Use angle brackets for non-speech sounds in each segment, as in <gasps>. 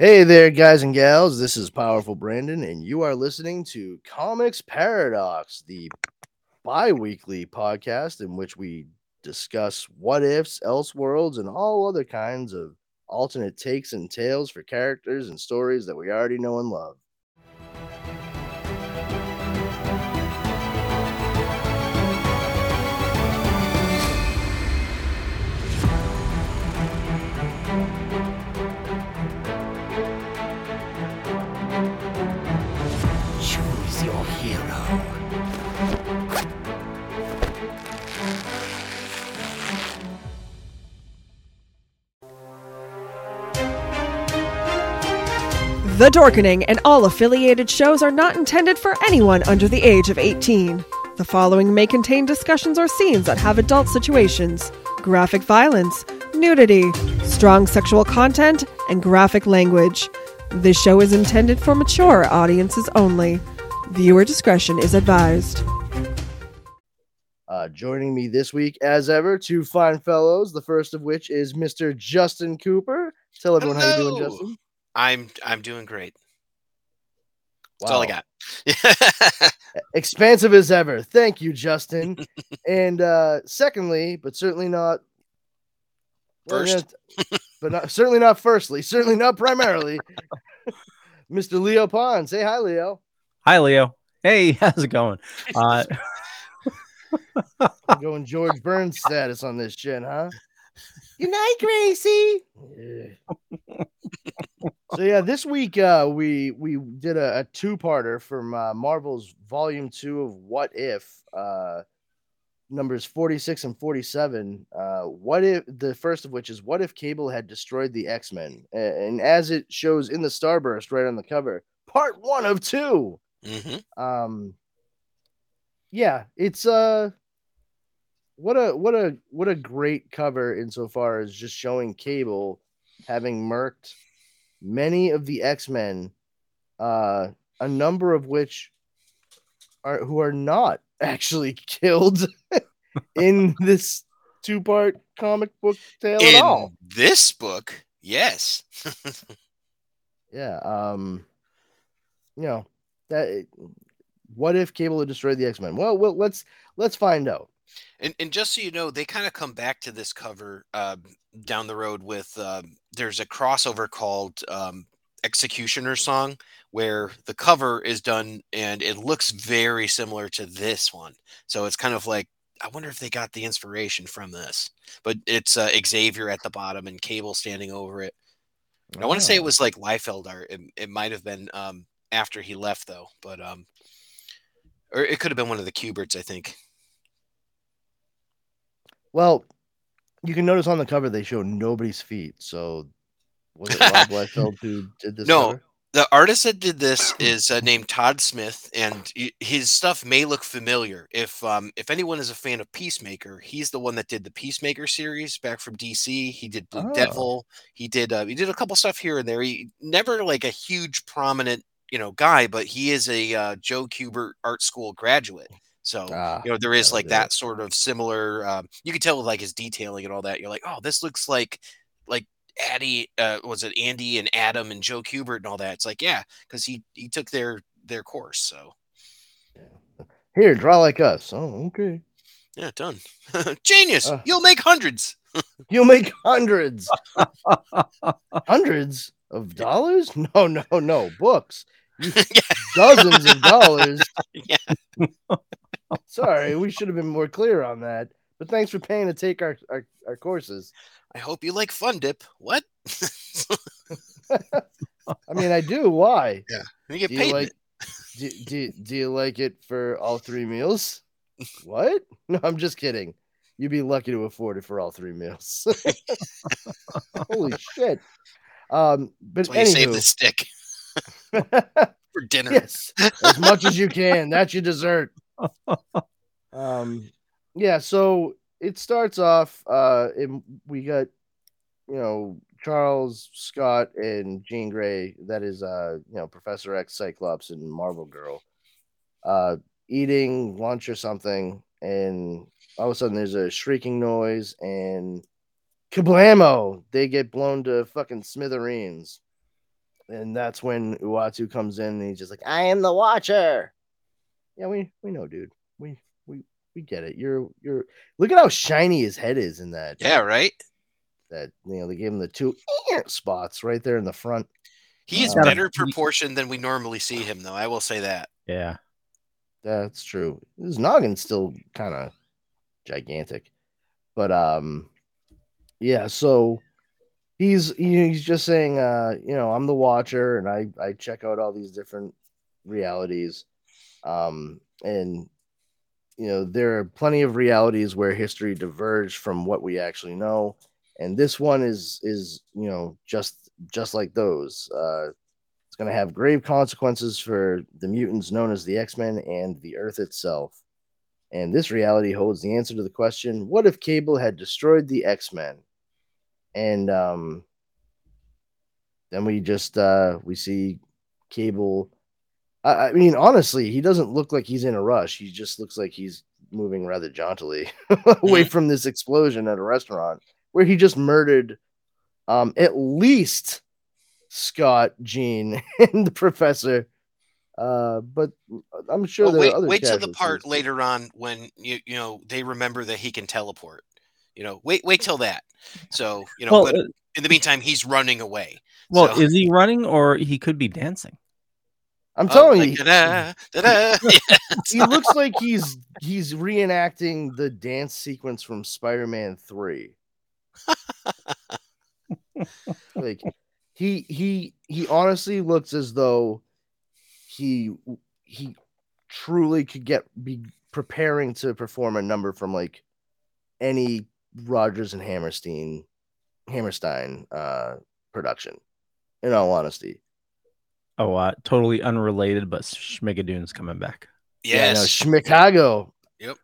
Hey there, guys and gals. This is Powerful Brandon, and you are listening to Comix Paradox, the bi weekly podcast in which we discuss what ifs, else worlds, and all other kinds of alternate takes and tales for characters and stories that we already know and love. The Dorkening and all affiliated shows are not intended for anyone under the age of 18. The following may contain discussions or scenes that have adult situations, graphic violence, nudity, strong sexual content, and graphic language. This show is intended for mature audiences only. Viewer discretion is advised. Uh, joining me this week, as ever, two fine fellows. The first of which is Mr. Justin Cooper. Tell everyone how you doing, Justin. I'm I'm doing great. That's all I got. <laughs> expansive as ever. Thank you, Justin. and uh secondly, but certainly not well, First. yeah, <laughs> but not certainly not firstly, certainly not primarily. <laughs> Mr. Leo Pond. Say hi, Leo. Hi, Leo. Hey, how's it going? Uh, Going George Burns status on this shit, huh? Good night, Gracie. Yeah. So yeah, this week uh we we did a, a two-parter from uh, Marvel's volume two of What If uh numbers 46 and 47 uh what if the first of which is what if cable had destroyed the x-men? A- and as it shows in the starburst right on the cover part one of two. Hmm um yeah it's uh what a what a what a great cover insofar as just showing cable having murked many of the x-men uh a number of which are who are not <laughs> actually killed <laughs> in <laughs> this two-part comic book tale at all. In this book, yes. yeah um you know that what if cable had destroyed the x-men? Well, well let's let's find out and and just so you know, they kind of come back to this cover uh, down the road with um, there's a crossover called um, X-Cutioner Song where the cover is done and it looks very similar to this one. So it's kind of like I wonder if they got the inspiration from this. But it's uh, Xavier at the bottom and Cable standing over it. I want to say it Oh. was like Liefeld art. It, it might have been um, after he left though, but um, or it could have been one of the Kuberts, I think. Well, you can notice on the cover they show nobody's feet. So was it Rob <laughs> Liefeld who did this? No. cover? The artist that did this is uh, named Tod Smith, and his stuff may look familiar. If um, if anyone is a fan of Peacemaker, he's the one that did the Peacemaker series back from DC. He did Blue Oh. Devil. He did uh, he did a couple stuff here and there. He never like a huge prominent you know guy, but he is a uh, Joe Kubert Art School graduate. So Ah, you know there is like that sort of similar. Um, you can tell with like his detailing and all that. You're like, oh, this looks like like Addy, uh, was it Andy and Adam and Joe Kubert and all that? It's like, yeah, because he he took their their course. So yeah. Here, draw like us. Oh, okay. yeah, done. <laughs> Genius. Uh. You'll make hundreds. <laughs> You'll make hundreds, <laughs> hundreds of dollars. No, no, no. Books, dozens of dollars. yeah. <laughs> Sorry, we should have been more clear on that. But thanks for paying to take our our, our courses. I hope you like Fun Dip. What? <laughs> I mean, I do. Why? Yeah, you get Do paid. you like it. do, do, do you like it for all three meals? <laughs> What? No, I'm just kidding. You'd be lucky to afford it for all three meals. Holy shit. Um, but That's why you save the stick for dinner. yes, as much as you can. That's your dessert. <laughs> Um, yeah. So it starts off. Uh, we got, you know, Charles Scott and Jean Grey. That is, uh, you know, Professor X, Cyclops, and Marvel Girl. Uh, eating lunch or something, and all of a sudden there's a shrieking noise, and kablamo! They get blown to fucking smithereens. and that's when Uatu comes in and he's just like, "I am the Watcher." Yeah, we we know, dude. We we we get it. You're you're look at how shiny his head is in that. Yeah, right. That you know they gave him the two <laughs> spots right there in the front. He is Uh, better proportioned than we normally see him, though. I will say that. Yeah. That's true. His noggin's still kind of gigantic, but um, yeah. So he's he's just saying, uh, you know, I'm the Watcher, and I I check out all these different realities, um, and you know there are plenty of realities where history diverged from what we actually know, and this one is is you know just just like those. Uh, it's going to have grave consequences for the mutants known as the X Men and the Earth itself. And this reality holds the answer to the question what if Cable had destroyed the X Men? And um, then we just uh, we see Cable. I, I mean, honestly, he doesn't look like he's in a rush. He just looks like he's moving rather jauntily <laughs> away from this explosion at a restaurant where he just murdered um, at least Scott, Jean, <laughs> and the professor. Uh, but I'm sure Well, there wait, are other wait till the casualties. part later on when you you know they remember that he can teleport. You know, wait, wait till that. So you know, Well, but uh, in the meantime, he's running away. well, So- is he running or he could be dancing? I'm Oh, telling you, da-da, da-da. <laughs> <laughs> Yeah, he looks like he's he's reenacting the dance sequence from Spider-Man 3. <laughs> like he he he honestly looks as though he he truly could get be preparing to perform a number from like any Rodgers and Hammerstein Hammerstein uh production in all honesty. Oh, uh, totally unrelated, but Schmigadoon's coming back. Yeah, no, yes. Chicago. Yep.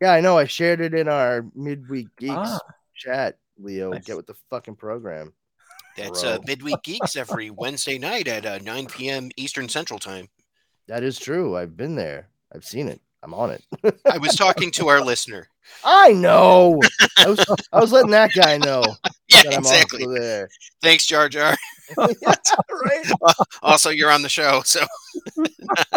Yeah, I know. I shared it in our midweek geeks Ah. chat. Leo, Nice. get with the fucking program. That's uh, midweek geeks every Wednesday night at uh, 9 p.m. Eastern Central Time. That is true. I've been there. I've seen it. I'm on it. I was talking to our listener. <laughs> I know. I was, I was letting that guy know <laughs> Yeah, that I'm exactly. there. Thanks, Jar Jar. <laughs> right? <laughs> Also, you're on the show, so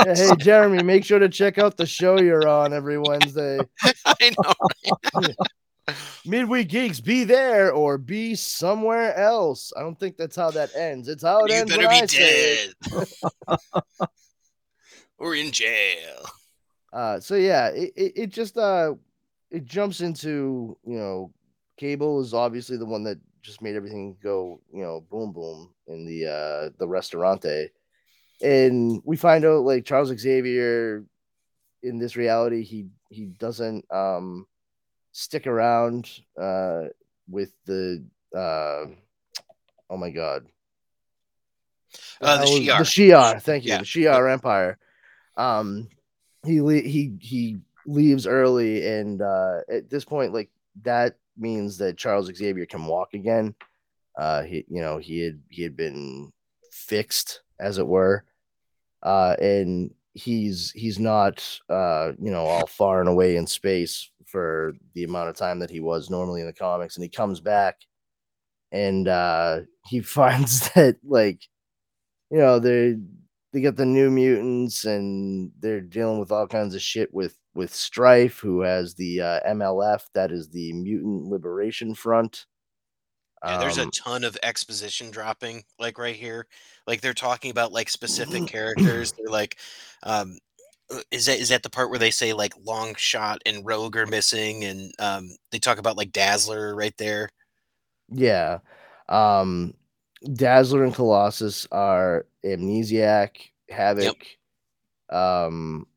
Yeah, hey, Jeremy, make sure to check out the show you're on every Wednesday. <laughs> I know. Midweek Geeks, be there or be somewhere else. I don't think that's how that ends. It's how it You ends. better be I dead. or in jail. Uh, so yeah, it, it, it just uh it jumps into you know, Cable is obviously the one that just made everything go you know boom boom in the uh the restaurante, and we find out like Charles Xavier in this reality he he doesn't um stick around uh with the uh oh my god. Uh, the Shi'ar. the Shi'ar, thank you. Yeah. the Shi'ar Empire. Um he he he leaves early and uh at this point like that means that Charles Xavier can walk again. Uh he you know he had he had been fixed as it were. Uh and he's he's not uh you know all far and away in space for the amount of time that he was normally in the comics. And he comes back and uh he <laughs> finds that like you know they they get the new mutants and they're dealing with all kinds of shit with with Stryfe who has the uh, mlf that is the mutant liberation front Yeah, there's a Um, ton of exposition dropping, like right here. Like they're talking about like specific <clears throat> characters. They're like, um, uh, is that is that the part where they say like Long Shot and Rogue are missing, and um, they talk about like Dazzler right there. Yeah. Um Dazzler and Colossus are amnesiac. Havoc um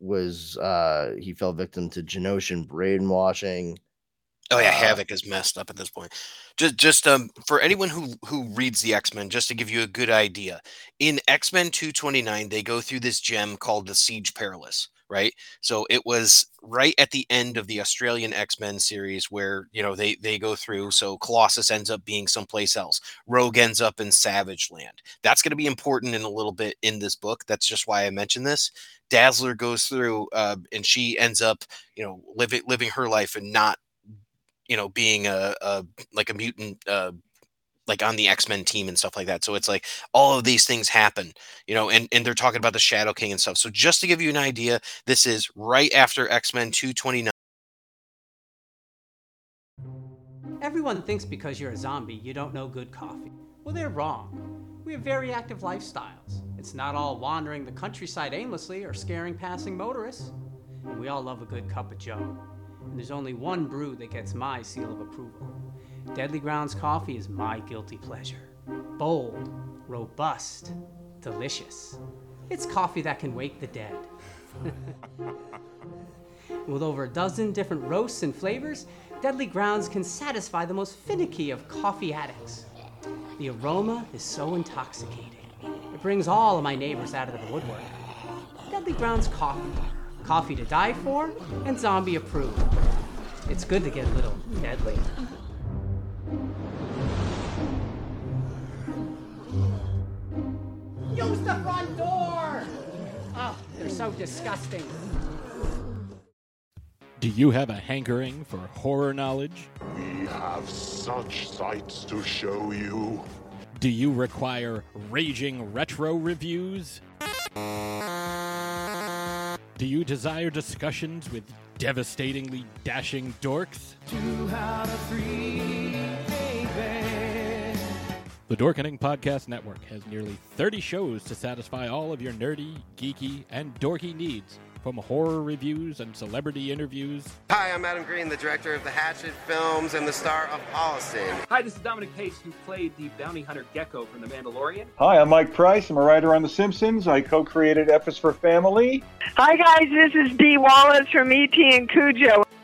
was uh he fell victim to Genoshan brainwashing. Oh yeah, Uh, Havoc is messed up at this point. Just just um for anyone who who reads the X-Men, just to give you a good idea. In X-Men 229, they go through this gem called the Siege Perilous, right? So it was right at the end of the Australian X-Men series where, you know, they they go through so Colossus ends up being someplace else. Rogue ends up in Savage Land. That's going to be important in a little bit in this book. That's just why I mentioned this. Dazzler goes through uh, and she ends up, you know, living living her life and not you know being a, a like a mutant uh like on the X Men team and stuff like that. So it's like all of these things happen, you know, and and they're talking about the Shadow King and stuff. So just to give you an idea, this is right after X Men two twenty nine. Everyone thinks because you're a zombie, you don't know good coffee. Well, they're wrong. We have very active lifestyles. It's not all wandering the countryside aimlessly or scaring passing motorists. And we all love a good cup of joe. And there's only one brew that gets my seal of approval. Deadly Grounds coffee is my guilty pleasure. Bold, robust, delicious. It's coffee that can wake the dead. <laughs> With over a dozen different roasts and flavors, Deadly Grounds can satisfy the most finicky of coffee addicts. The aroma is so intoxicating. It brings all of my neighbors out of the woodwork. Deadly Grounds coffee. Coffee to die for and zombie approved. It's good to get a little deadly. Use the front door! Oh, they're so disgusting. Do you have a hankering for horror knowledge? We have such sights to show you. Do you require raging retro reviews? Do you desire discussions with devastatingly dashing dorks? The Dorkening Podcast Network has nearly 30 shows to satisfy all of your nerdy, geeky, and dorky needs. From horror reviews and celebrity interviews, Hi, I'm Adam Green, the director of the Hatchet films and the star of Holliston. Hi, this is Dominic Pace, who played the bounty hunter Gekko from The Mandalorian. Hi, I'm Mike Price. I'm a writer on The Simpsons. I co-created F is for Family. Hi guys, this is Dee Wallace from E.T. and Cujo.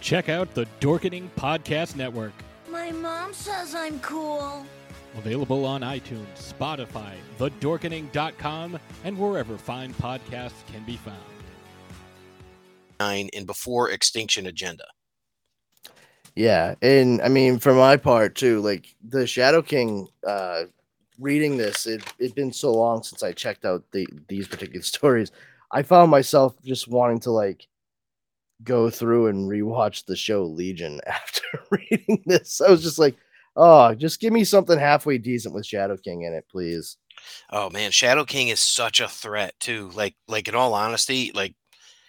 Check out the Dorkening Podcast Network, My mom says I'm cool. available on iTunes, Spotify, thedorkening.com, and wherever fine podcasts can be found. Nine and before Extinction Agenda. Yeah, and I mean, for my part too, like the Shadow King, uh, reading this, it it been so long since I checked out the these particular <laughs> stories. I found myself just wanting to like go through and rewatch the show Legion <laughs> after <laughs> reading this. I was just like, oh, just give me something halfway decent with Shadow King in it, please. Oh man, Shadow King is such a threat too. Like like in all honesty, like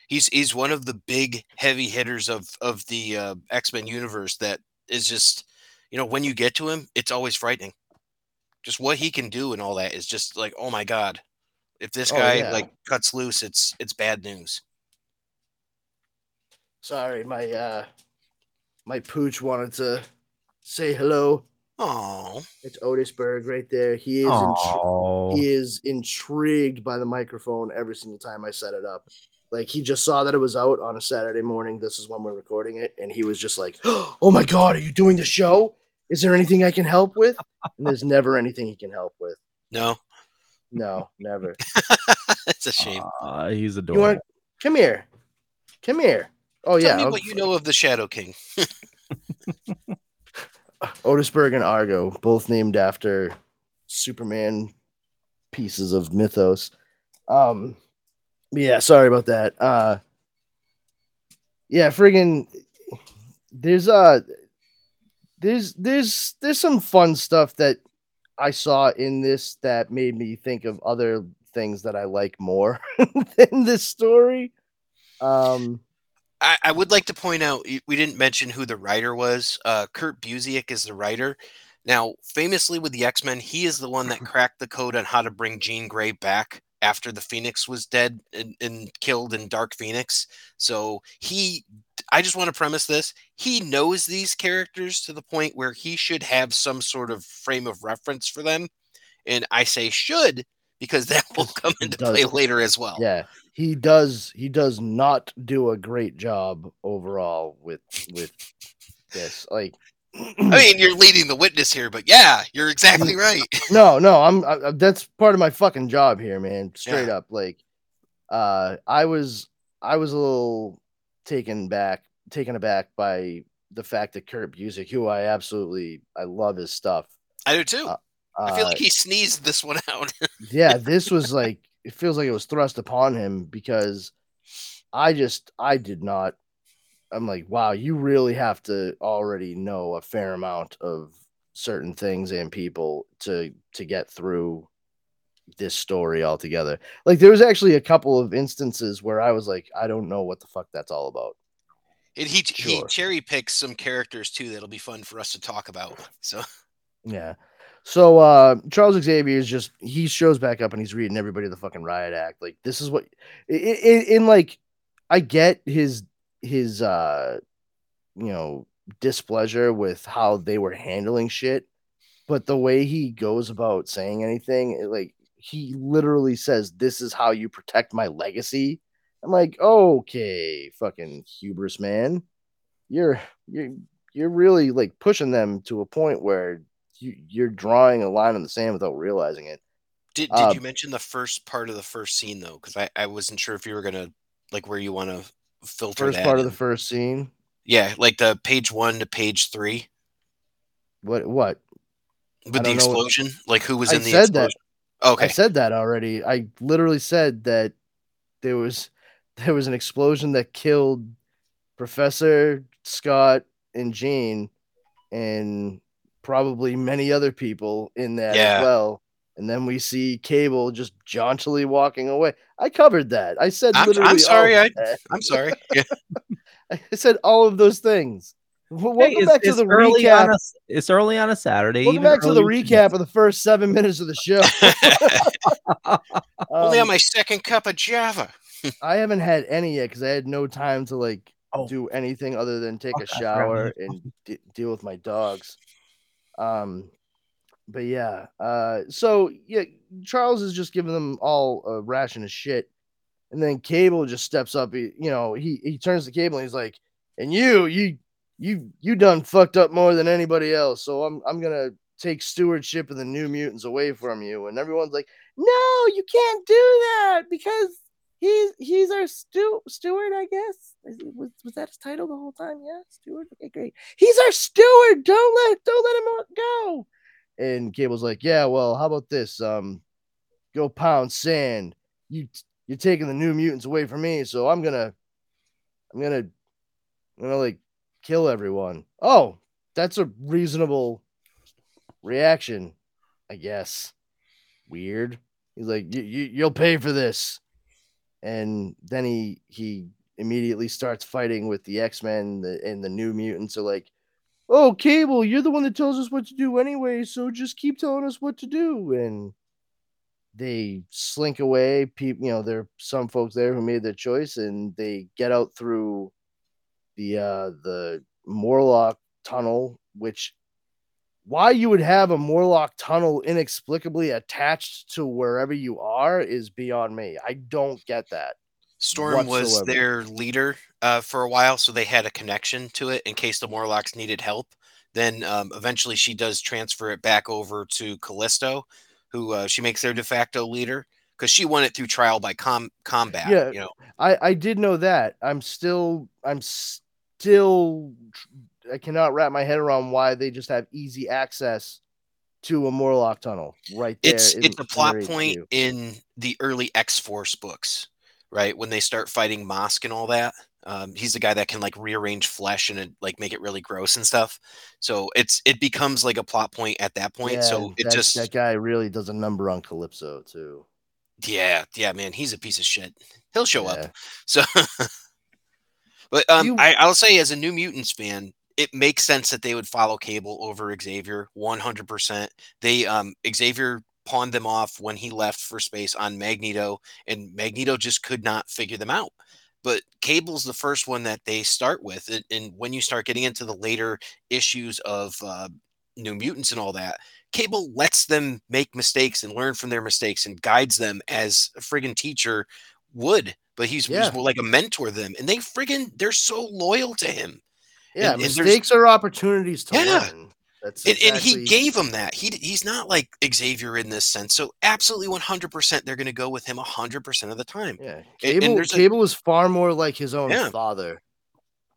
he's he's one of the big heavy hitters of of the uh, X-Men universe that is just you know when you get to him, it's always frightening. Just what he can do and all that is just like, oh my god. If this Oh, guy yeah. like cuts loose, it's it's bad news. Sorry, my uh my pooch wanted to say hello. Oh, It's Otisberg right there. He is Aw. intri- he is intrigued by the microphone every single time I set it up. Like he just saw that it was out on a Saturday morning. This is when we're recording it, and he was just like, <gasps> "Oh my god, are you doing the show? Is there anything I can help with?" And there's never anything he can help with. no, No, never. <laughs> it's a shame. Uh, he's You adorable. want? Come here. Come here. Oh Tell yeah, me what you know of the Shadow King. <laughs> Otisberg and Argo, both named after Superman pieces of mythos. Um, yeah, sorry about that. Uh, yeah, friggin' there's uh there's there's there's some fun stuff that I saw in this that made me think of other things that I like more <laughs> than this story. Um, I, I would like to point out we didn't mention who the writer was. Uh, Kurt Busiek is the writer. Now, famously with the X Men, he is the one that <laughs> cracked the code on how to bring Jean Grey back after the Phoenix was dead and, and killed in Dark Phoenix. So he, I just want to premise this: he knows these characters to the point where he should have some sort of frame of reference for them. And I say should because <laughs> that will come into play later as well. Yeah, he does. He does not do a great job overall with with this. Like, <clears throat> I mean, you're leading the witness here, but yeah, you're exactly right. <laughs> no, no, I'm I, that's part of my fucking job here, man. Straight up, like, uh, I was I was a little taken back, taken aback by the fact that Kurt Busiek, who I absolutely I love his stuff. I do too. I feel uh, like he sneezed this one <laughs> out. yeah, this was like it feels like it was thrust upon him because I just I did not. I'm like, wow, you really have to already know a fair amount of certain things and people to to get through this story altogether. Like there was actually a couple of instances where I was like, I don't know what the fuck that's all about. and he he cherry picks some characters too that'll be fun for us to talk about. So Yeah. So uh Charles Xavier is just he shows back up and he's reading everybody the fucking riot act. Like this is what in, in like I get his his uh you know displeasure with how they were handling shit, but the way he goes about saying anything, it, like he literally says, "This is how you protect my legacy." I'm like, okay, fucking hubris, man. You're you're you're really like pushing them to a point where you, you're drawing a line in the sand without realizing it. did did you um, mention the first part of the first scene though? Because I I wasn't sure if you were gonna like where you want to filter First part of the first scene. yeah, like the page one to page three What what? with the don't what- explosion. Like who was I in the said explosion? that. Okay. I said that already. I literally said that there was <laughs> there was an explosion that killed Professor Scott and Jean and probably many other people in that Yeah. as well. And then we see Cable just jauntily walking away. I covered that. I said I'm, literally I'm sorry. all I of that. I'm sorry. <laughs> Yeah. I said all of those things. W- Hey, Welcome it's, back to it's the early recap. on a, it's early on a Saturday. Welcome back to the early- recap of the first seven minutes of the show. <laughs> Only on Um, my second cup of Java. <laughs> I haven't had any yet because I had no time to like Oh. do anything other than take a shower right. and d- deal with my dogs. Um, but yeah, uh, so yeah, Charles is just giving them all a ration of shit, and then Cable just steps up. He, you know, he he turns to Cable and he's like, "And you, you, you, you done fucked up more than anybody else. So I'm I'm gonna take stewardship of the New Mutants away from you." And everyone's like, "No, you can't do that because." He's he's our stu- steward, I guess. Was, was that his title the whole time? Yeah, steward. Okay, great. He's our steward. Don't let don't let him go. And Cable's like, yeah, well, how about this? Um, go pound sand. You you're taking the new mutants away from me, so I'm gonna I'm gonna I'm gonna like kill everyone. Oh, that's a reasonable reaction, I guess. Weird. He's like, you you'll pay for this and then he he immediately starts fighting with the X-Men the, and the new mutants are like, "Oh, Cable, you're the one that tells us what to do anyway, so just keep telling us what to do." And they slink away. People, you know, there are some folks there who made their choice, and they get out through the uh the Morlock tunnel, which why you would have a Morlock tunnel inexplicably attached to wherever you are is beyond me. I don't get that. Storm was their leader uh, for a while, so they had a connection to it in case the Morlocks needed help. Then um, eventually she does transfer it back over to Callisto, who uh, she makes their de facto leader because she won it through trial by com- combat. Yeah, you know, I I did know that. I'm still I'm still I cannot wrap my head around why they just have easy access to a Morlock tunnel right there. it's in- it's a plot point HQ. in the early X Force books, right? When they start fighting Masque and all that. Um, he's the guy that can like rearrange flesh and it, like make it really gross and stuff. So it's it becomes like a plot point at that point. Yeah, so it that, just that guy really does a number on Calypso too. Yeah, yeah, man, he's a piece of shit. He'll show Yeah. up. So, <laughs> but um, You- I, I'll say as a New Mutants fan, it makes sense that they would follow Cable over Xavier, one hundred percent. They um Xavier pawned them off when he left for space on Magneto, and Magneto just could not figure them out. But Cable's the first one that they start with, and, and when you start getting into the later issues of uh, New Mutants and all that, Cable lets them make mistakes and learn from their mistakes and guides them as a friggin' teacher would. But he's, he's more like a mentor to them, and they friggin' they're so loyal to him. Yeah, And- and mistakes are opportunities to Yeah. learn. That's and, and he gave him that. He he's not like Xavier in this sense. So absolutely 100% they're going to go with him 100% of the time. Yeah, Cable, and there's a- was far more like his own Yeah. father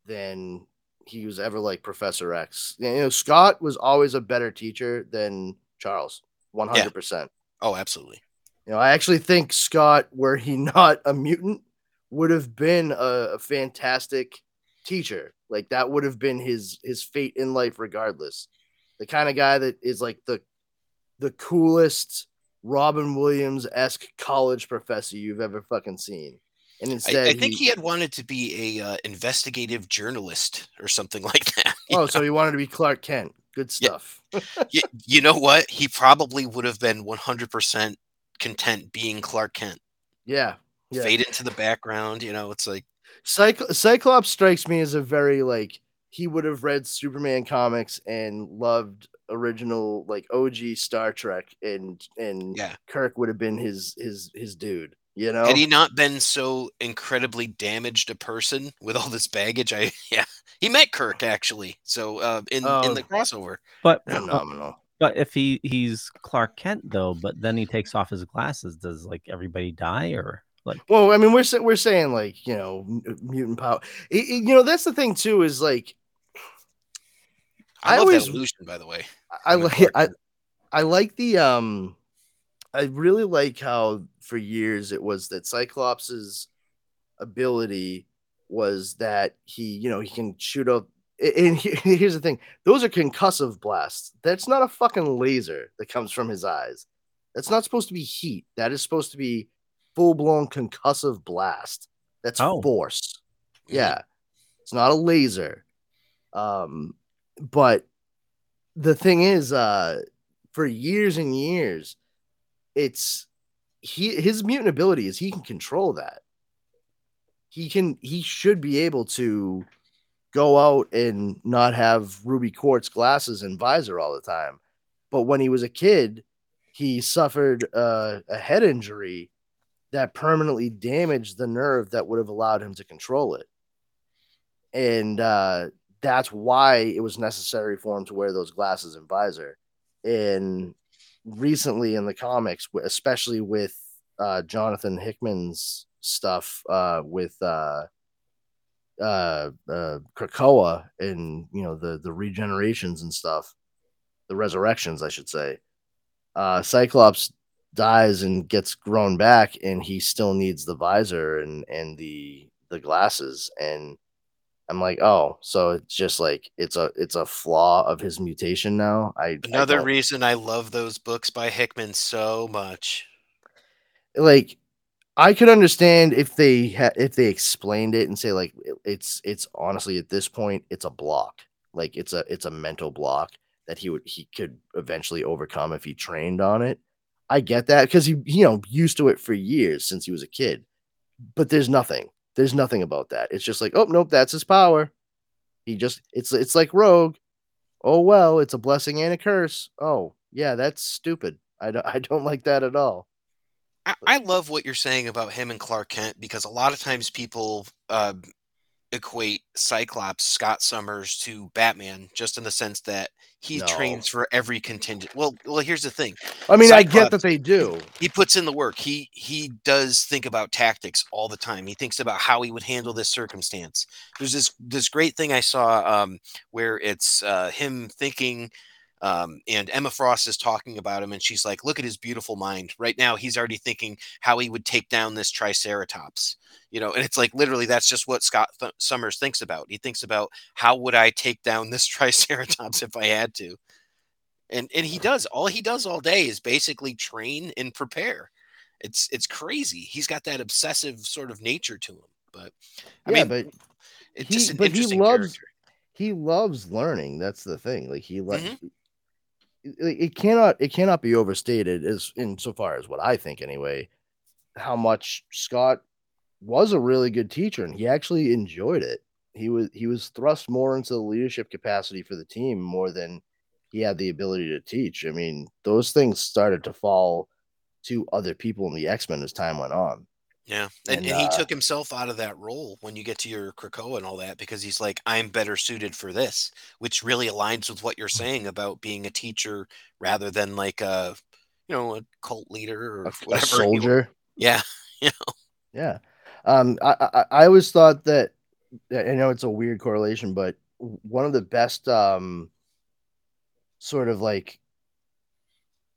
than he was ever like Professor X. You know, Scott was always a better teacher than Charles, one hundred percent. Oh, absolutely. You know, I actually think Scott, were he <laughs> not a mutant, would have been a, a fantastic teacher. Like that would have been his his fate in life, regardless. The kind of guy that is like the the coolest Robin Williams esque college professor you've ever fucking seen. And instead, I, I think he, had wanted to be a uh, investigative journalist or something <laughs> like that. <laughs> oh, so he wanted to be Clark Kent. Good stuff. <laughs> you, you know what? He probably would have been 100% content being Clark Kent. Yeah. yeah. Fade into the background. You know, it's like, Cycl- Cyclops strikes me as a very like he would have read Superman comics and loved original like OG Star Trek and and Yeah. Kirk would have been his his his dude, you know? had he not been so incredibly damaged a person with all this baggage, I, <laughs> yeah, he met Kirk actually. So, uh, in, Oh. in the crossover. But <laughs> Phenomenal. But if he he's Clark Kent though, but then he takes off his glasses, does like everybody die or like? Well, I mean, we're we're saying like you know mutant power. It- it- you know, that's the thing too. Is like I, I love always- that illusion, by the way. I like I, I like the um I really like how for years it was that Cyclops's ability was that he, you know, he can shoot up a- and <laughs> here's the thing, those are concussive blasts. That's not a fucking laser that comes from his eyes. That's not supposed to be heat. That is supposed to be full-blown concussive blast. That's Oh. force. Yeah. It's not a laser. Um but the thing is uh for years and years it's he his mutant ability is he can control that he can he should be able to go out and not have ruby quartz glasses and visor all the time but when he was a kid he suffered uh, a head injury that permanently damaged the nerve that would have allowed him to control it and uh, that's why it was necessary for him to wear those glasses and visor. And recently in the comics, especially with uh, Jonathan Hickman's stuff uh, with uh, uh, uh, Krakoa and you know the the regenerations and stuff, the resurrections, I should say. Uh, Cyclops dies and gets grown back, and he still needs the visor and and the the glasses and I'm like, oh, so it's just like it's a it's a flaw of his mutation now. I I Another don't- reason I love those books by Hickman so much. like I could understand if they had if they explained it and say like it's it's honestly at this point it's a block, like it's a it's a mental block that he would he could eventually overcome if he trained on it. I get that because he you know used to it for years since he was a kid, but there's nothing. There's nothing about that. It's just like oh nope, that's his power. He just it's it's like Rogue. Oh well, it's a blessing and a curse. Oh yeah, that's stupid. I don't <laughs> I don't like that at all. I, I love what you're saying about him and Clark Kent because a lot of times people uh, equate Cyclops, Scott Summers, to Batman, just in the sense that he No. trains for every contingent. Well, well, here's the thing. I mean, I get that they do. he puts in the work. He he does think about tactics all the time. He thinks about how he would handle this circumstance. There's this this great thing I saw um, where it's uh, him thinking, um, and Emma Frost is talking about him, and she's like, "Look at his beautiful mind. Right now, he's already thinking how he would take down this Triceratops." You know, and it's like literally that's just what Scott Th- Summers thinks about. He thinks about how would I take down this <laughs> Triceratops if I had to and and he does all he does all day is basically train and prepare it's it's crazy he's got that obsessive sort of nature to him but i yeah, mean but it's he, just an but he loves character he loves learning. That's the thing. Like he like Mhm. It, cannot it cannot be overstated as insofar as what I think anyway. How much Scott was a really good teacher and he actually enjoyed it. He was he was thrust more into the leadership capacity for the team more than he had the ability to teach. I mean, those things started to fall to other people in the X Men as time went on. Yeah, and, And, and, he uh, took himself out of that role when you get to your Krakoa and all that because he's like, I'm better suited for this, which really aligns with what you're saying about being a teacher rather than like a, you know, a cult leader or a <laughs> whatever. soldier. yeah, <laughs> you know, Yeah. Um, I, I I always thought that I know it's a weird correlation, but one of the best um sort of like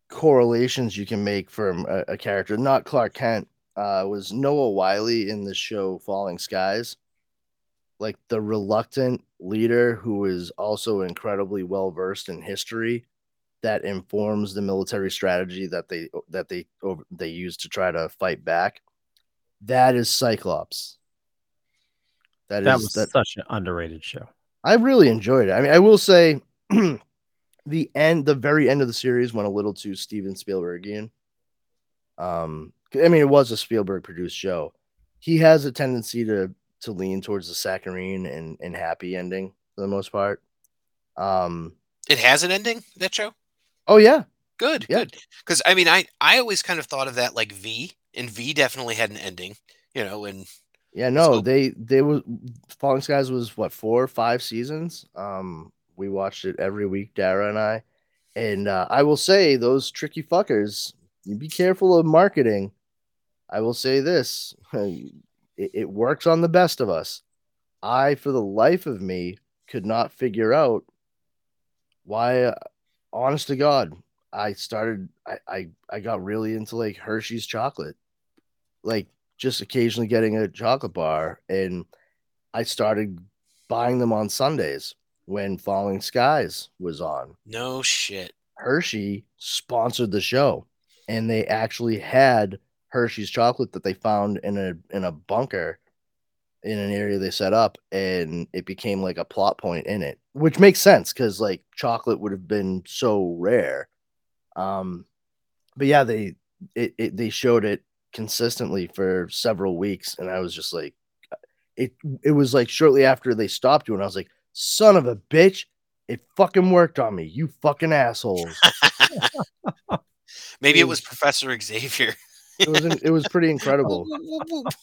correlations you can make from a, a character, not Clark Kent, uh, was Noah Wyle in the show Falling Skies. Like the reluctant leader who is also incredibly well versed in history that informs the military strategy that they that they they use to try to fight back. That is Cyclops. That That is was that such an underrated show. I really enjoyed it. I mean, I will say <clears throat> the end, the very end of the series went a little too Steven Spielbergian. Um, I mean, it was a Spielberg produced show. He has a tendency to to lean towards the saccharine and, and happy ending for the most part. Um, it has an ending. That show. oh yeah, Good, Yeah. good. Because I mean, I I always kind of thought of that like V, and V definitely had an ending. You know, and yeah, no, So- they they were Falling Skies was what four or five seasons. Um, we watched it every week, Dara and I, and uh, I will say those tricky fuckers. You be careful of marketing. I will say this: <laughs> it, it works on the best of us. I, for the life of me, could not figure out why. Uh, honest to God, I started. I, I I got really into like Hershey's chocolate, like just occasionally getting a chocolate bar, and I started buying them on Sundays when Falling Skies was on. no shit. Hershey sponsored the show, and they actually had Hershey's chocolate that they found in a in a bunker in an area they set up, and it became like a plot point in it, which makes sense because like chocolate would have been so rare. Um, but yeah, they it, it they showed it consistently for several weeks, and I was just like, it it was like shortly after they stopped doing, it, I was like, son of a bitch. It fucking worked on me, you fucking assholes. <laughs> Maybe it was Professor Xavier. It was it was pretty incredible. <laughs>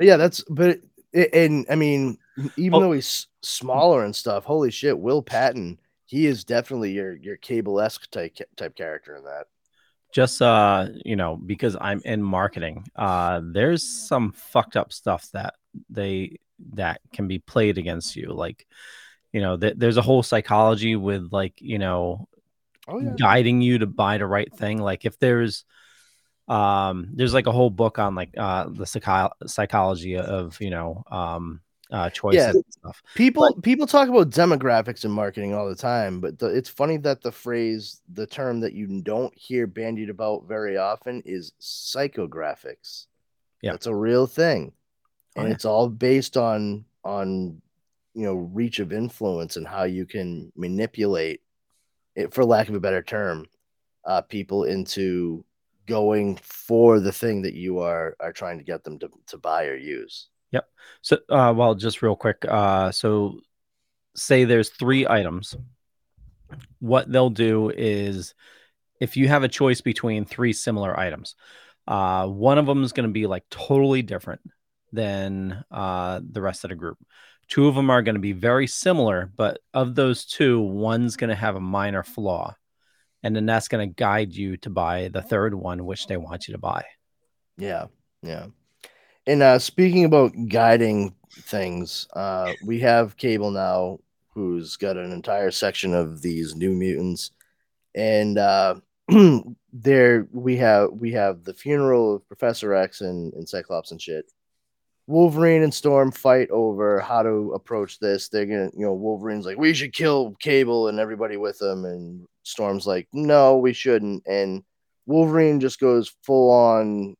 Yeah, that's but it, and I mean, even Oh. though he's smaller and stuff, holy shit, Will Patton, he is definitely your your cable esque type type character in that. just uh you know because i'm in marketing uh there's some fucked up stuff that they that can be played against you like you know th- there's a whole psychology with like you know Oh yeah, guiding you to buy the right thing like if there's um there's like a whole book on like uh the psycho- psychology of you know um uh choices Yeah. and stuff people people talk about demographics and marketing all the time, but the, it's funny that the phrase, the term that you don't hear bandied about very often is psychographics. Yeah. it's a real thing, Oh, and yeah. it's all based on on you know reach of influence and how you can manipulate it, for lack of a better term, uh, people into going for the thing that you are are trying to get them to, to buy or use. Yep. So, uh, well, just real quick. Uh, so, say there's three items. What they'll do is, if you have a choice between three similar items, uh, one of them is going to be like totally different than uh, the rest of the group. Two of them are going to be very similar, but of those two, one's going to have a minor flaw, and then that's going to guide you to buy the third one, which they want you to buy. Yeah, yeah. And uh speaking about guiding things, uh we have Cable now who's got an entire section of these new mutants. And uh <clears throat> there we have we have the funeral of Professor X and, and Cyclops and shit. Wolverine and Storm fight over how to approach this. They're gonna, you know, Wolverine's like, we should kill Cable and everybody with him, and Storm's like, no, we shouldn't. And Wolverine just goes full on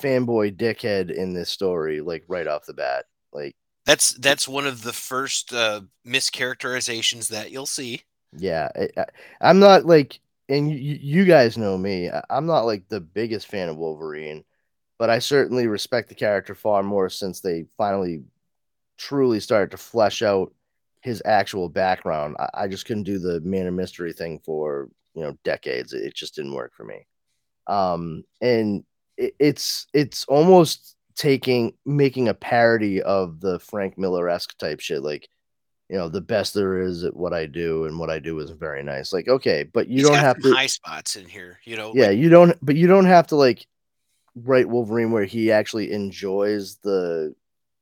fanboy dickhead in this story, like right off the bat. Like, That's that's one of the first uh, mischaracterizations that you'll see. yeah, I, I'm not like, and you, you guys know me, I, I'm not like the biggest fan of Wolverine, but I certainly respect the character far more since they finally truly started to flesh out his actual background. I, I just couldn't do the man of mystery thing for you know decades. It, just didn't work for me. Um, and it, it's it's almost taking making a parody of the Frank Miller esque type shit, like you know, the best there is at what I do, and what I do is very nice. Like, okay, but you He's don't have to high spots in here. You know, yeah, like- you don't, but you don't have to like write Wolverine where he actually enjoys the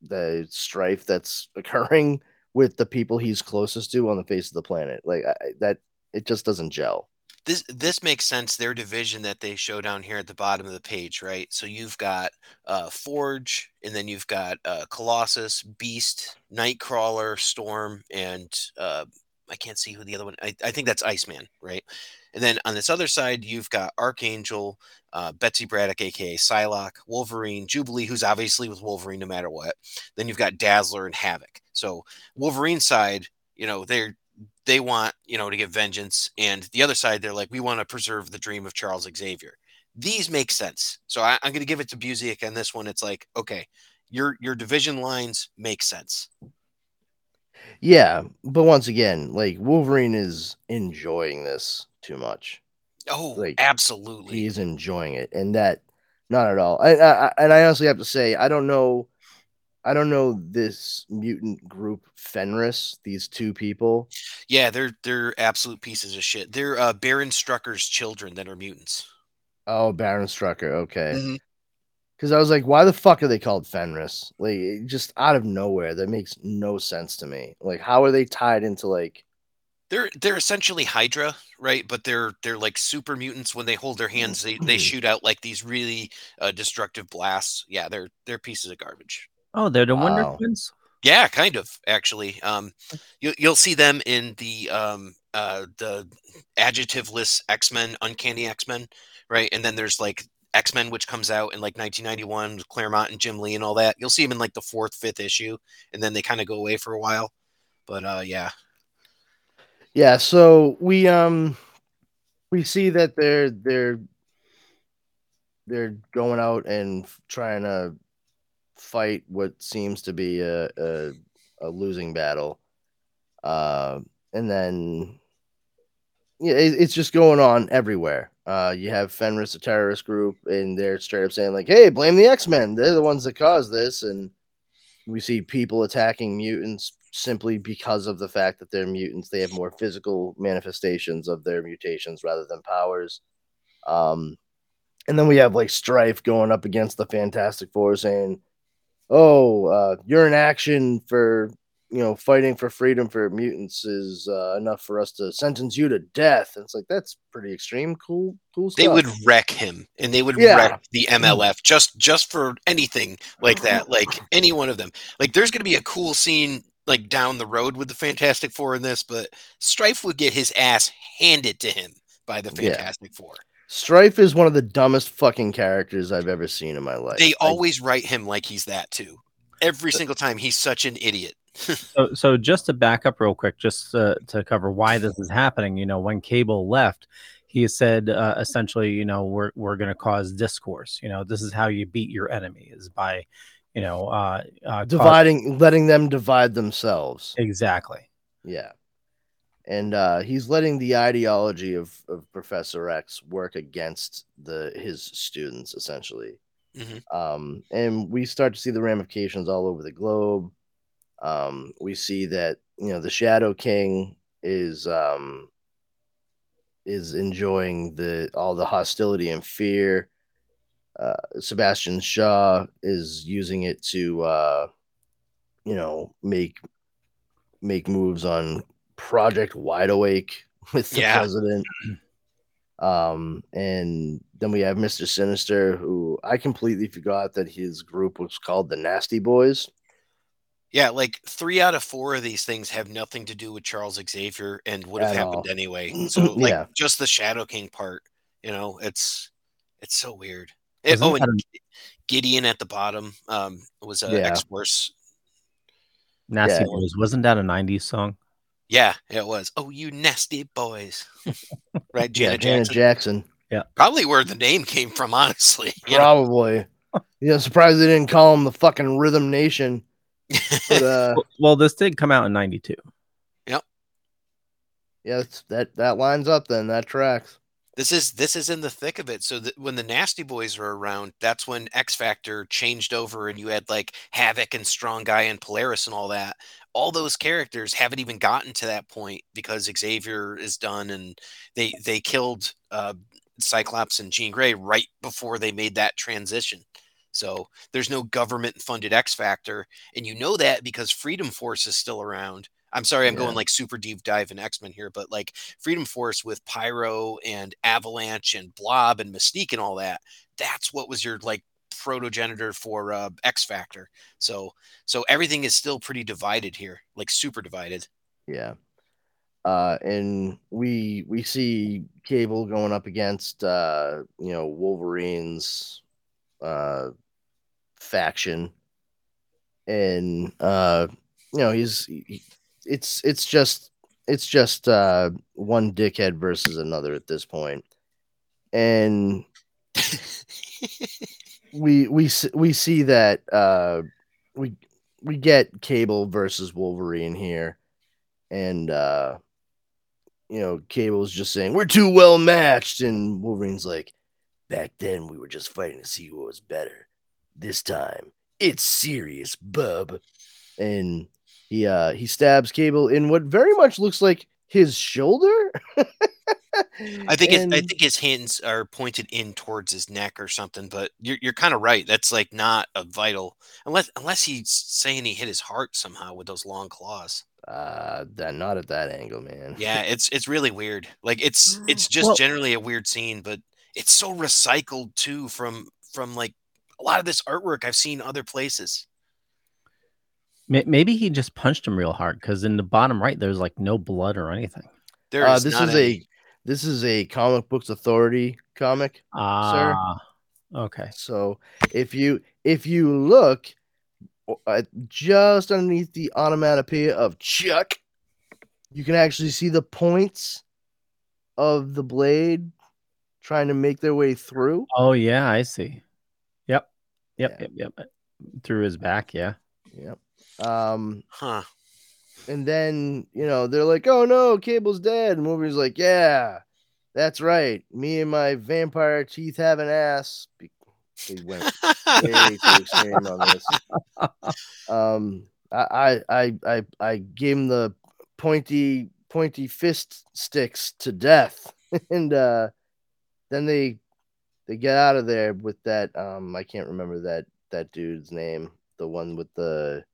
the strife that's occurring with the people he's closest to on the face of the planet. Like I- that, it just doesn't gel. this this makes sense their division that they show down here at the bottom of the page right so you've got uh forge and then you've got uh colossus beast nightcrawler storm and uh i can't see who the other one i, I think that's iceman right? And then on this other side you've got archangel uh, betsy braddock aka psylocke wolverine jubilee who's obviously with wolverine no matter what. Then you've got dazzler and havoc. So wolverine side you know they're they want you know to get vengeance and the other side they're like we want to preserve the dream of charles xavier. These make sense. So I, i'm going to give it to busiek on this one. It's like okay your your division lines make sense Yeah, but once again, like Wolverine is enjoying this too much. oh Like, absolutely He's enjoying it, and that not at all. I, I, I- and I honestly have to say, I don't know, I don't know this mutant group Fenris. These two people. yeah they're they're absolute pieces of shit they're uh baron strucker's children that are mutants Oh, Baron Strucker. Okay. Mhm. Because I was like, why the fuck are they called Fenris? Like, just out of nowhere. That makes no sense to me. Like, how are they tied into like? they're they're essentially hydra right but they're they're like super mutants when they hold their hands they, they shoot out like these really uh, destructive blasts yeah they're they're pieces of garbage Oh, they're the Wonder Wow. Twins. Yeah, kind of actually. Um, you, you'll see them in the um, uh, the adjectiveless X Men, Uncanny X Men, right? And then there's like X Men, which comes out in like 1991 with Claremont and Jim Lee and all that. You'll see them in like the fourth, fifth issue, and then they kind of go away for a while. But uh, yeah, Yeah. So we um, we see that they're they're they're going out and trying to fight what seems to be a a, a losing battle. Uh, and then it's just going on everywhere. Uh, you have Fenris, a terrorist group, and they're straight up saying like, "Hey, blame the X Men. They're the ones that caused this." And we see people attacking mutants simply because of the fact that they're mutants. They have more physical manifestations of their mutations rather than powers. Um, and then we have like Stryfe going up against the Fantastic Four, saying, "Oh, uh, you're in action for." You know, fighting for freedom for mutants is uh, enough for us to sentence you to death. And it's like that's pretty extreme. Cool, cool stuff. they would wreck him, and they would Yeah. wreck the MLF just just for anything like that. Like any one of them. Like there's going to be a cool scene like down the road with the Fantastic Four in this, but Stryfe would get his ass handed to him by the Yeah. Fantastic Four. Stryfe is one of the dumbest fucking characters I've ever seen in my life. They I- always write him like he's that too. Every single time, he's such an idiot. So, so just to back up real quick, just uh, to cover why this is happening, you know, when Cable left, he said uh, essentially, you know, we're we're going to cause discourse. You know, this is how you beat your enemy is by, you know, uh, uh, cause- dividing, letting them divide themselves. exactly. Yeah. And uh, he's letting the ideology of, of Professor X work against the his students, essentially. Mhm. Um, and we start to see the ramifications all over the globe. Um, we see that you know the Shadow King is um, is enjoying the all the hostility and fear. Uh, Sebastian Shaw is using it to uh, you know make make moves on Project Wide Awake <laughs> with the Yeah. president. Um, and then we have Mr. Sinister, who I completely forgot that his group was called the Nasty Boys. Yeah, like three out of four of these things have nothing to do with Charles Xavier and would have At happened all. anyway. <clears throat> So, like, Yeah. just the Shadow King part, you know, it's it's so weird. It- oh, that and Gideon at the bottom um, was a Yeah. X Force. Nasty Yeah. Boys. Wasn't that a 90s song? Yeah, it was. Oh, you nasty boys, <laughs> right? Yeah, Janet Janet Jackson. Jackson. Probably where the name came from, honestly. <laughs> you know? Probably. <laughs> Yeah, surprised they didn't call him the fucking Rhythm Nation. But uh, <laughs> Well, well, this did come out in 92. yeah, that's, that that lines up. Then that tracks. This is this is in the thick of it. So that when the Nasty Boys were around, that's when X Factor changed over, and you had like Havoc and Strong Guy and Polaris and all that. All those characters haven't even gotten to that point because Xavier is done, and they they killed uh, Cyclops and Jean Grey right before they made that transition. So there's no government funded X Factor, and you know that because Freedom Force is still around. I'm sorry, I'm Yeah. going like super deep dive in X Men here, but like Freedom Force with Pyro and Avalanche and Blob and Mystique and all that. That's what was your like protogenitor for uh, X Factor. So so everything is still pretty divided here, like super divided. Yeah. Uh, and we we see Cable going up against uh, you know Wolverine's uh, faction, and uh, you know he's he, it's it's just it's just uh, one dickhead versus another at this point, and <laughs> we we we see that uh, we we get Cable versus Wolverine here, and uh, you know Cable's just saying we're too well matched, and Wolverine's like, back then we were just fighting to see who was better. This time it's serious, bub, and he uh he stabs Cable in what very much looks like his shoulder. <laughs> I think it's, I think his hands are pointed in towards his neck or something, but you're you're kind of right. That's like not a vital unless unless he's saying he hit his heart somehow with those long claws. Uh, that not at that angle, man. Yeah, it's it's really weird. Like it's it's <gasps> just Well- generally a weird scene, but it's so recycled too from from like a lot of this artwork I've seen other places. Maybe he just punched him real hard because in the bottom right there's like no blood or anything. There uh, is this is any- a this is a Comics Code Authority comic, sir. Ah, okay. So if you if you look uh, just underneath the onomatopoeia of Chuck, you can actually see the points of the blade trying to make their way through. Oh yeah, I see. Yep, yep, yep, yep. Through his back, yeah. Yep. Um, huh. And then, you know, they're like, oh no, Cable's dead. And Wolverine's like, yeah, that's right. Me and my vampire teeth have an ass. Be- He went way too <laughs> extreme on this. Um, I, I, I, I, I gave him the pointy, pointy fist sticks to death. <laughs> and uh, then they, they get out of there with that. Um, I can't remember that, that dude's name. The one with the,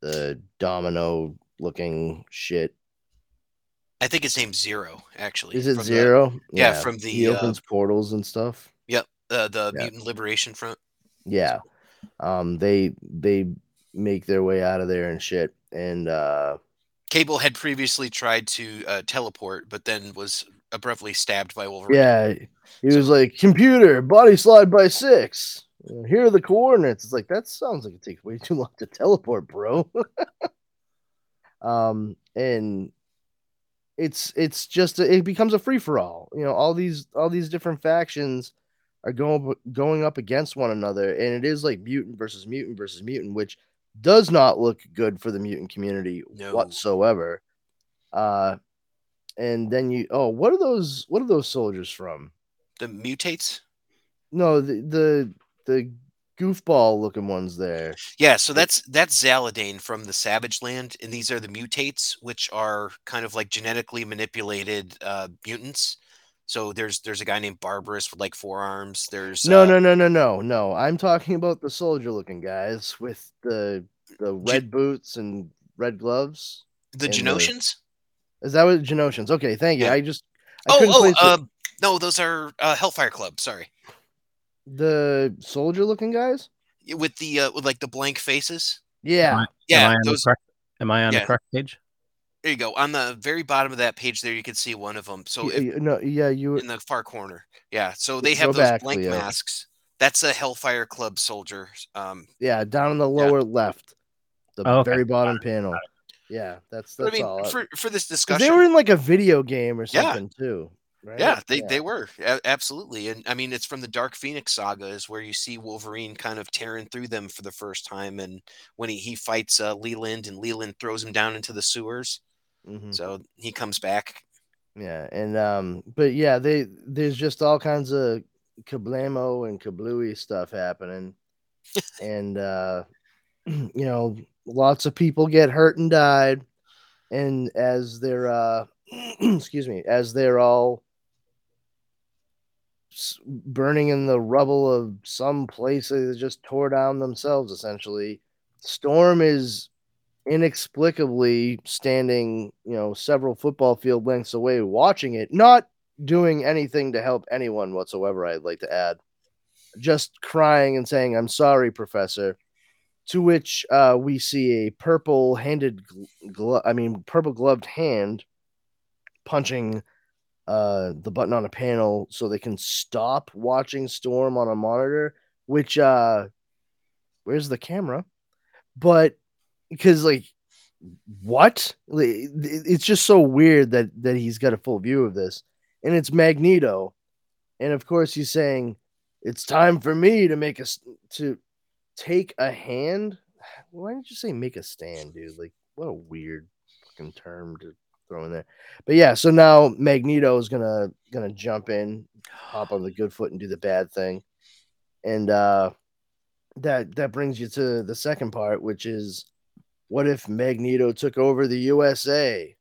the domino looking shit. I think his name's Zero, actually. Is it from the- zero? yeah, from the he uh, opens portals and stuff. Yep, the the Yeah. Mutant Liberation Front. Yeah. Um, they they make their way out of there and shit. And uh, Cable had previously tried to uh, teleport, but then was abruptly stabbed by Wolverine. yeah, he was like, "Computer, body slide by six. Here are the coordinates." It's like that sounds like it takes way too long to teleport, bro. <laughs> um, and it's it's just a, it becomes a free for all. You know, all these all these different factions are going going up against one another, and it is like mutant versus mutant versus mutant, which does not look good for the mutant community No. whatsoever. Uh, and then you oh, what are those? What are those soldiers from? The mutates. No, the the the goofball looking ones there. Yeah, so that's that's Zaladane from the Savage Land, and these are the mutates, which are kind of like genetically manipulated uh, mutants. So there's there's a guy named Barbarus with like four arms. There's No, uh, no, no, no, no, no. I'm talking about the soldier looking guys with the the red boots and red gloves. the Genoshans. Is that what Genoshans? Okay, thank you. I just I Oh, couldn't oh, place uh, no, those are uh, Hellfire Club. Sorry, the soldier looking guys. with the uh, with like the blank faces. Yeah, Am I, Yeah, am I on, those- the, correct, am I on yeah. the correct page? There you go. On the very bottom of that page, there you can see one of them. So if, y- no, yeah, you in the far corner, yeah. So they have those back, blank Leo. masks. That's a Hellfire Club soldier. Um, yeah down in the lower left, the Oh, okay. very bottom panel. Yeah, that's but I mean, all. for for this discussion, they were in like a video game or Yeah. something too. Right? Yeah, they, they were absolutely, and I mean it's from the Dark Phoenix saga is where you see Wolverine kind of tearing through them for the first time, and when he he fights uh, Leland and Leland throws him down into the sewers, Mhm. so he comes back. Yeah, and um, but yeah, they there's just all kinds of kablamo and kablooey stuff happening, <laughs> and uh, <clears throat> you know, lots of people get hurt and died, and as they're uh, <clears throat> excuse me, as they're all burning in the rubble of some place they just tore down themselves, essentially. Storm is inexplicably standing, you know, several football field lengths away watching it, not doing anything to help anyone whatsoever, I'd like to add. Just crying and saying, I'm sorry, Professor. To which uh, we see a purple handed, glo- I mean, purple gloved hand punching uh, the button on a panel so they can stop watching Storm on a monitor, which, uh, where's the camera? But because like what? It's just so weird that that he's got a full view of this. And it's magneto. And of course he's saying it's time for me to make a to take a hand? Why didn't you say make a stand dude? Like what a weird fucking term to throw in there. But yeah so now magneto is gonna gonna jump in hop on the good foot and do the bad thing. And uh that that brings you to the second part which is what if Magneto took over the USA?